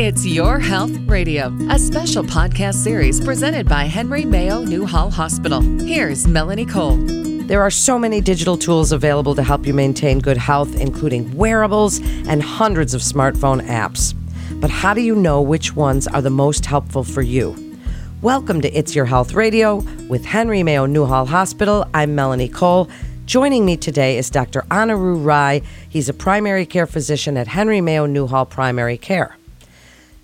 It's Your Health Radio, a special podcast series presented by Henry Mayo Newhall Hospital. Here's Melanie Cole. There are so many digital tools available to help you maintain good health, including wearables and hundreds of smartphone apps. But how do you know which ones are the most helpful for you? Welcome to It's Your Health Radio with Henry Mayo Newhall Hospital. I'm Melanie Cole. Joining me today is Dr. Anirudh Rai. He's a primary care physician at Henry Mayo Newhall Primary Care.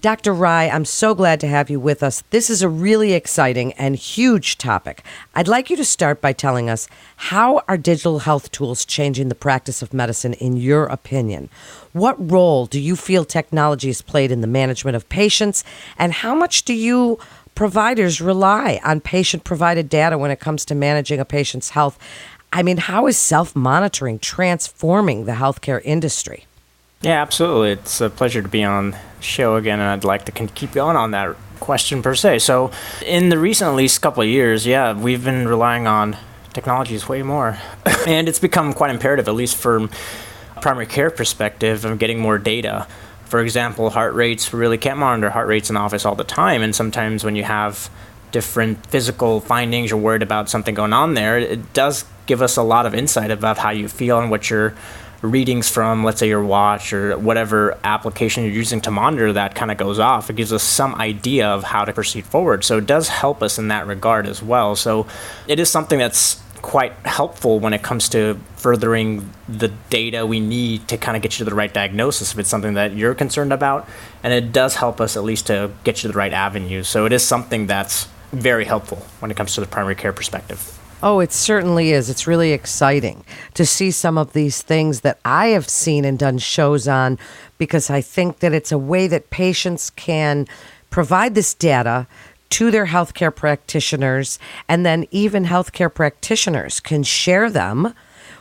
Dr. Rai, I'm so glad to have you with us. This is a really exciting and huge topic. I'd like you to start by telling us how are digital health tools changing the practice of medicine in your opinion? What role do you feel technology has played in the management of patients and how much do you providers rely on patient provided data when it comes to managing a patient's health? I mean, how is self monitoring transforming the healthcare industry? Yeah, absolutely. It's a pleasure to be on the show again, and I'd like to keep going on that question per se. So, in the recent, at least couple of years, yeah, we've been relying on technologies way more, and it's become quite imperative, at least from primary care perspective, of getting more data. For example, heart rates. We really can't monitor heart rates in the office all the time, and sometimes when you have different physical findings, you're worried about something going on there. It does give us a lot of insight about how you feel and what you're readings from, let's say, your watch or whatever application you're using to monitor that kind of goes off. It gives us some idea of how to proceed forward. So it does help us in that regard as well. So it is something that's quite helpful when it comes to furthering the data we need to kind of get you to the right diagnosis if it's something that you're concerned about. And it does help us at least to get you to the right avenue. So it is something that's very helpful when it comes to the primary care perspective. Oh, it certainly is. It's really exciting to see some of these things that I have seen and done shows on because I think that it's a way that patients can provide this data to their healthcare practitioners, and then even healthcare practitioners can share them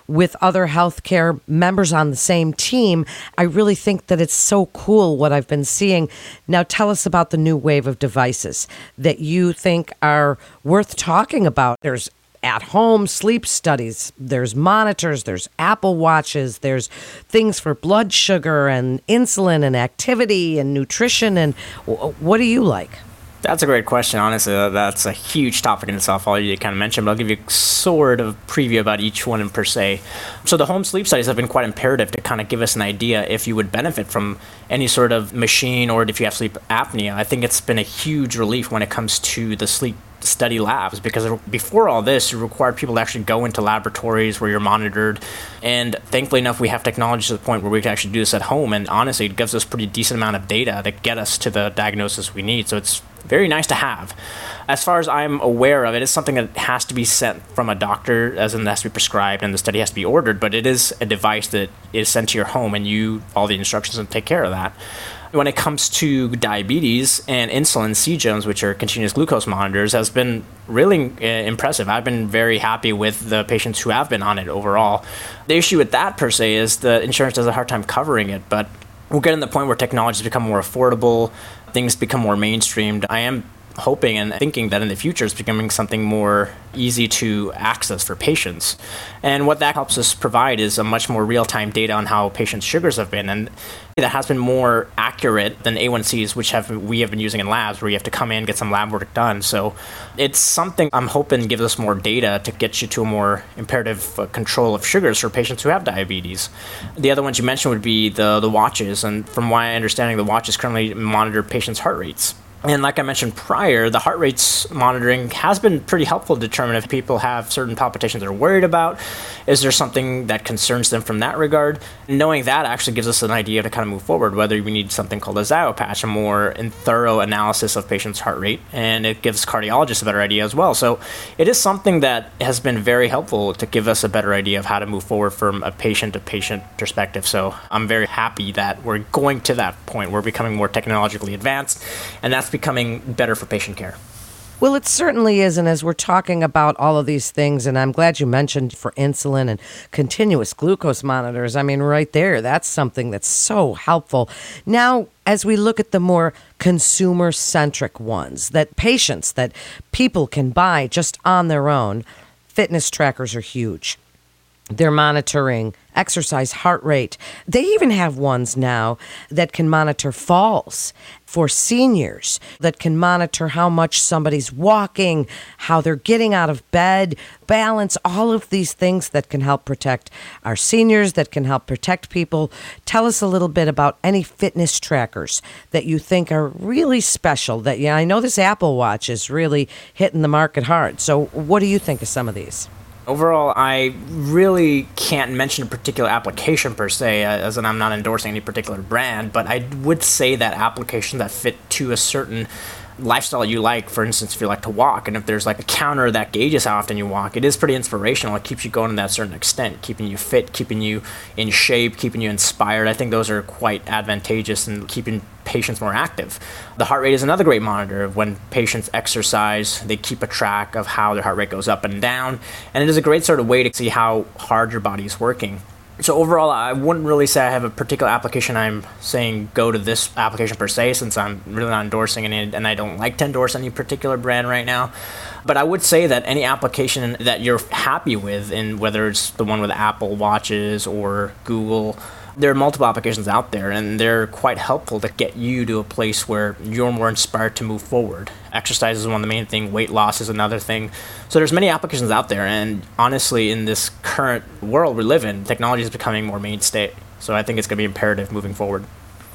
with other healthcare members on the same team. I really think that it's so cool what I've been seeing. Now, tell us about the new wave of devices that you think are worth talking about. There's at home sleep studies. There's monitors, there's Apple Watches, there's things for blood sugar and insulin and activity and nutrition. And what do you like? That's a great question. Honestly, that's a huge topic in itself. All you kind of mentioned, but I'll give you sort of preview about each one in per se. So the home sleep studies have been quite imperative to kind of give us an idea if you would benefit from any sort of machine or if you have sleep apnea. I think it's been a huge relief when it comes to the sleep study labs because before all this, it required people to actually go into laboratories where you're monitored. And thankfully enough, we have technology to the point where we can actually do this at home. And honestly, it gives us pretty decent amount of data to get us to the diagnosis we need. So it's very nice to have. As far as I'm aware of, it, it is something that has to be sent from a doctor, as in it has to be prescribed, and the study has to be ordered. But it is a device that is sent to your home, and you all the instructions and take care of that. When it comes to diabetes and insulin, CGMs, which are continuous glucose monitors, has been really uh, impressive. I've been very happy with the patients who have been on it overall. The issue with that per se is the insurance does a hard time covering it, but we're getting to the point where technology has become more affordable things become more mainstreamed, I am hoping and thinking that in the future it's becoming something more easy to access for patients. And what that helps us provide is a much more real time data on how patients' sugars have been. And that has been more accurate than A1Cs, which have we have been using in labs where you have to come in, get some lab work done. So it's something I'm hoping gives us more data to get you to a more imperative uh, control of sugars for patients who have diabetes. The other ones you mentioned would be the, the watches. And from my understanding, the watches currently monitor patients' heart rates. And like I mentioned prior, the heart rates monitoring has been pretty helpful to determine if people have certain palpitations they're worried about. Is there something that concerns them from that regard? Knowing that actually gives us an idea to kind of move forward, whether we need something called a Zio patch, a more thorough analysis of patients' heart rate, and it gives cardiologists a better idea as well. So it is something that has been very helpful to give us a better idea of how to move forward from a patient to patient perspective. So I'm very happy that we're going to that point. We're becoming more technologically advanced, and that's becoming better for patient care. Well, it certainly is. And as we're talking about all of these things, and I'm glad you mentioned for insulin and continuous glucose monitors, I mean, right there, that's something that's so helpful. Now, as we look at the more consumer centric ones that patients, that people can buy just on their own, fitness trackers are huge. They're monitoring exercise, heart rate. They even have ones now that can monitor falls for seniors, that can monitor how much somebody's walking, how they're getting out of bed, balance, all of these things that can help protect our seniors, that can help protect people. Tell us a little bit about any fitness trackers that you think are really special. That yeah, I know this Apple Watch is really hitting the market hard. So, what do you think of some of these? Overall, I really can't mention a particular application per se, uh, as in I'm not endorsing any particular brand, but I would say that applications that fit to a certain lifestyle you like. For instance, if you like to walk, and if there's like a counter that gauges how often you walk, it is pretty inspirational. It keeps you going to that certain extent, keeping you fit, keeping you in shape, keeping you inspired. I think those are quite advantageous in keeping patients more active. The heart rate is another great monitor. Of when patients exercise, they keep a track of how their heart rate goes up and down, and it is a great sort of way to see how hard your body is working so overall, I wouldn't really say I have a particular application. I'm saying go to this application per se, since I'm really not endorsing any, and I don't like to endorse any particular brand right now. But I would say that any application that you're happy with, and whether it's the one with Apple Watches or Google there are multiple applications out there and they're quite helpful to get you to a place where you're more inspired to move forward. Exercise is one of the main things weight loss is another thing. So there's many applications out there and honestly in this current world we live in technology is becoming more mainstay. So i think it's going to be imperative moving forward.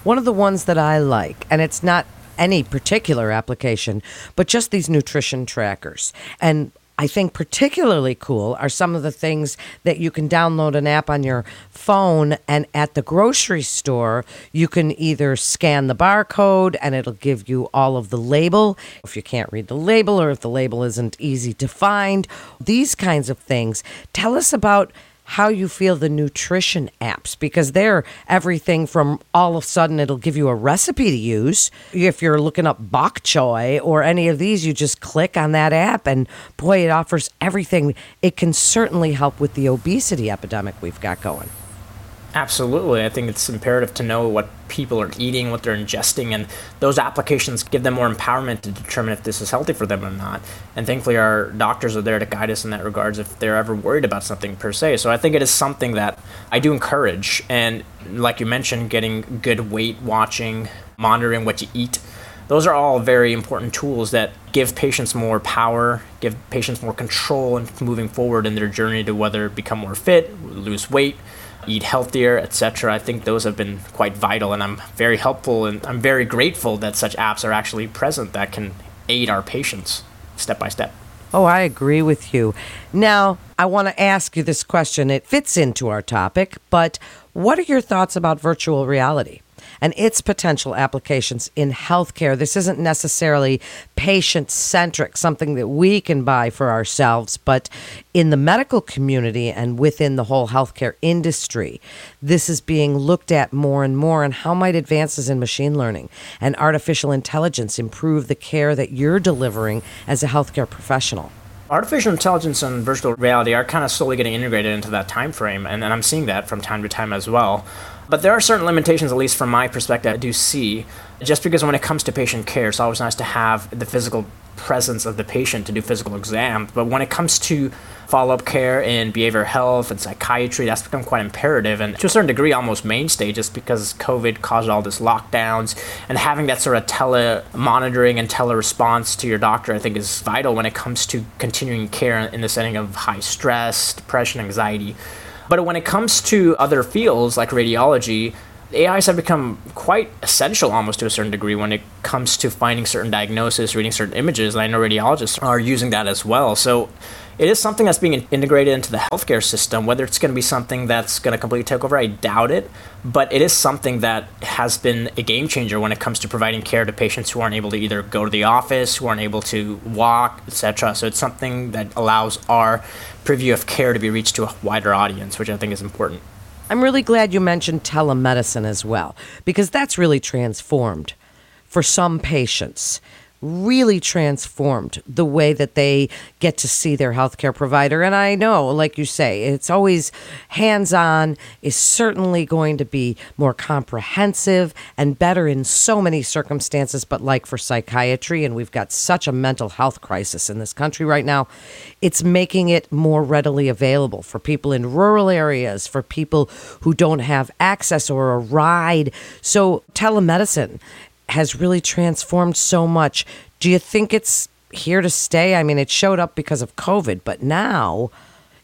One of the ones that i like and it's not any particular application, but just these nutrition trackers. And I think particularly cool are some of the things that you can download an app on your phone and at the grocery store you can either scan the barcode and it'll give you all of the label. If you can't read the label or if the label isn't easy to find these kinds of things. Tell us about how you feel the nutrition apps because they're everything from all of a sudden it'll give you a recipe to use. If you're looking up bok choy or any of these, you just click on that app and boy, it offers everything. It can certainly help with the obesity epidemic we've got going. Absolutely. I think it's imperative to know what people are eating, what they're ingesting, and those applications give them more empowerment to determine if this is healthy for them or not. And thankfully, our doctors are there to guide us in that regards if they're ever worried about something per se. So I think it is something that I do encourage. And like you mentioned, getting good weight watching, monitoring what you eat. Those are all very important tools that give patients more power, give patients more control in moving forward in their journey to whether become more fit, lose weight, eat healthier, etc. I think those have been quite vital, and I'm very helpful and I'm very grateful that such apps are actually present that can aid our patients step by step. Oh, I agree with you. Now, I want to ask you this question. It fits into our topic, but what are your thoughts about virtual reality? And its potential applications in healthcare. This isn't necessarily patient centric, something that we can buy for ourselves, but in the medical community and within the whole healthcare industry, this is being looked at more and more. And how might advances in machine learning and artificial intelligence improve the care that you're delivering as a healthcare professional? Artificial intelligence and virtual reality are kind of slowly getting integrated into that time frame, and, and I'm seeing that from time to time as well. But there are certain limitations, at least from my perspective, I do see. Just because when it comes to patient care, it's always nice to have the physical presence of the patient to do physical exams. But when it comes to follow up care in behavioral health and psychiatry, that's become quite imperative and to a certain degree almost mainstay just because COVID caused all these lockdowns. And having that sort of tele monitoring and tele response to your doctor, I think, is vital when it comes to continuing care in the setting of high stress, depression, anxiety. But when it comes to other fields like radiology, AIs have become quite essential almost to a certain degree when it comes to finding certain diagnosis, reading certain images. And I know radiologists are using that as well. So it is something that's being integrated into the healthcare system. Whether it's going to be something that's going to completely take over, I doubt it. But it is something that has been a game changer when it comes to providing care to patients who aren't able to either go to the office, who aren't able to walk, etc. So it's something that allows our preview of care to be reached to a wider audience, which I think is important. I'm really glad you mentioned telemedicine as well, because that's really transformed for some patients really transformed the way that they get to see their healthcare provider. And I know, like you say, it's always hands on, is certainly going to be more comprehensive and better in so many circumstances. But like for psychiatry, and we've got such a mental health crisis in this country right now, it's making it more readily available for people in rural areas, for people who don't have access or a ride. So telemedicine has really transformed so much. Do you think it's here to stay? I mean, it showed up because of COVID, but now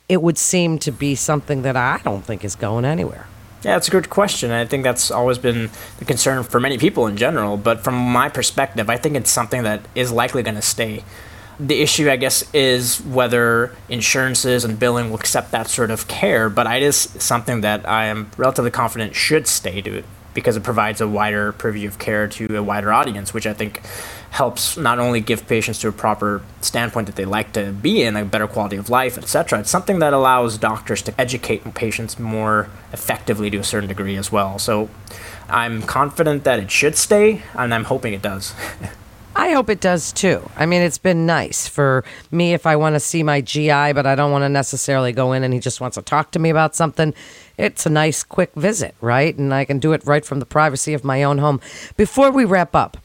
it would seem to be something that I don't think is going anywhere. Yeah, that's a good question. I think that's always been the concern for many people in general. But from my perspective, I think it's something that is likely going to stay. The issue, I guess, is whether insurances and billing will accept that sort of care. But it is something that I am relatively confident should stay to because it provides a wider purview of care to a wider audience, which I think helps not only give patients to a proper standpoint that they like to be in, a better quality of life, etc. It's something that allows doctors to educate patients more effectively to a certain degree as well. So I'm confident that it should stay, and I'm hoping it does. I hope it does too. I mean, it's been nice for me if I want to see my GI, but I don't want to necessarily go in and he just wants to talk to me about something. It's a nice, quick visit, right? And I can do it right from the privacy of my own home. Before we wrap up,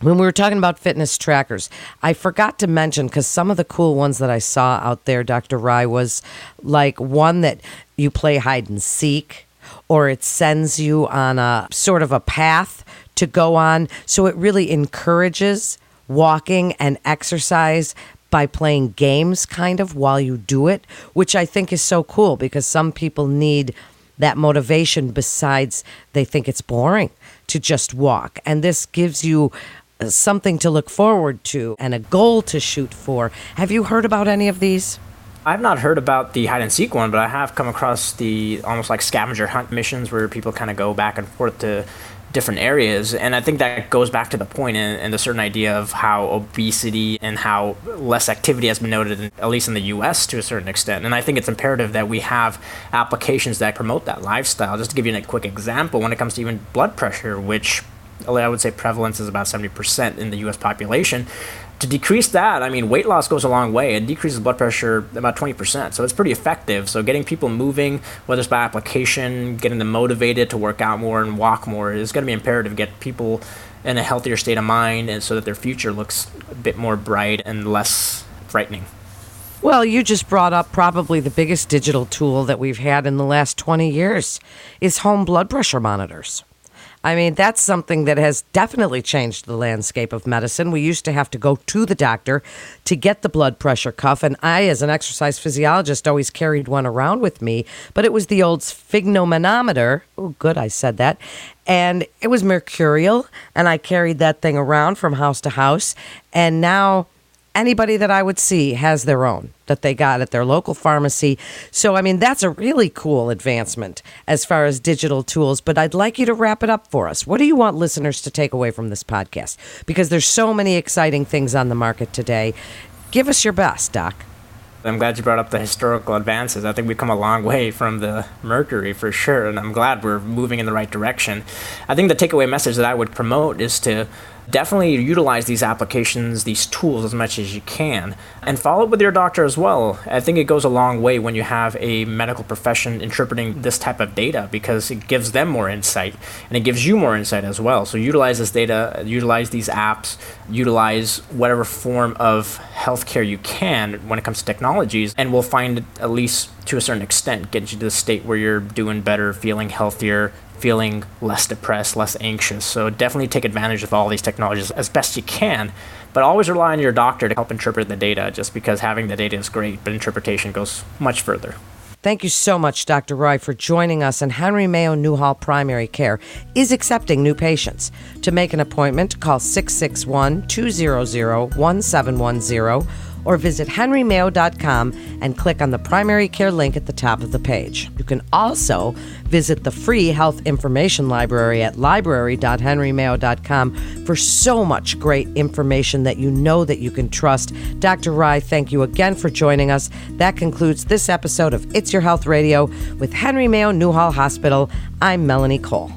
when we were talking about fitness trackers, I forgot to mention because some of the cool ones that I saw out there, Dr. Rai, was like one that you play hide and seek, or it sends you on a sort of a path to go on. So it really encourages walking and exercise by playing games kind of while you do it, which I think is so cool because some people need that motivation besides they think it's boring to just walk. And this gives you uh, something to look forward to and a goal to shoot for. Have you heard about any of these? I've not heard about the hide and seek one, but I have come across the almost like scavenger hunt missions where people kind of go back and forth to different areas. And I think that goes back to the point and, the certain idea of how obesity and how less activity has been noted, in, at least in the US to a certain extent. And I think it's imperative that we have applications that promote that lifestyle. Just to give you a quick example, when it comes to even blood pressure, which I would say prevalence is about 70% in the US population to decrease that, I mean, weight loss goes a long way. It decreases blood pressure about 20%. So it's pretty effective. So getting people moving, whether it's by application, getting them motivated to work out more and walk more, is going to be imperative to get people in a healthier state of mind and so that their future looks a bit more bright and less frightening. Well, you just brought up probably the biggest digital tool that we've had in the last 20 years is home blood pressure monitors. I mean, that's something that has definitely changed the landscape of medicine. We used to have to go to the doctor to get the blood pressure cuff, and I, as an exercise physiologist, always carried one around with me, but it was the old sphygmomanometer. Oh, good, I said that. And it was mercurial, and I carried that thing around from house to house. And now anybody that I would see has their own that they got at their local pharmacy. So, I mean, that's a really cool advancement as far as digital tools. But I'd like you to wrap it up for us. What do you want listeners to take away from this podcast? Because there's so many exciting things on the market today. Give us your best, Doc. I'm glad you brought up the historical advances. I think we've come a long way from the Mercury for sure, and I'm glad we're moving in the right direction. I think the takeaway message that I would promote is to definitely utilize these applications, these tools as much as you can, and follow up with your doctor as well. I think it goes a long way when you have a medical profession interpreting this type of data because it gives them more insight and it gives you more insight as well. So utilize this data, utilize these apps, utilize whatever form of healthcare you can when it comes to technologies, and we'll find at least to a certain extent get you to the state where you're doing better, feeling healthier, feeling less depressed, less anxious. So definitely take advantage of all these technologies as best you can, but always rely on your doctor to help interpret the data just because having the data is great, but interpretation goes much further. Thank you so much, Dr. Roy, for joining us. And Henry Mayo Newhall Primary Care is accepting new patients. To make an appointment, call 661 200 1710 or visit henrymayo.com and click on the primary care link at the top of the page. You can also visit the free health information library at library.henrymayo.com for so much great information that you know that you can trust. Dr. Rai, thank you again for joining us. That concludes this episode of It's Your Health Radio with Henry Mayo Newhall Hospital. I'm Melanie Cole.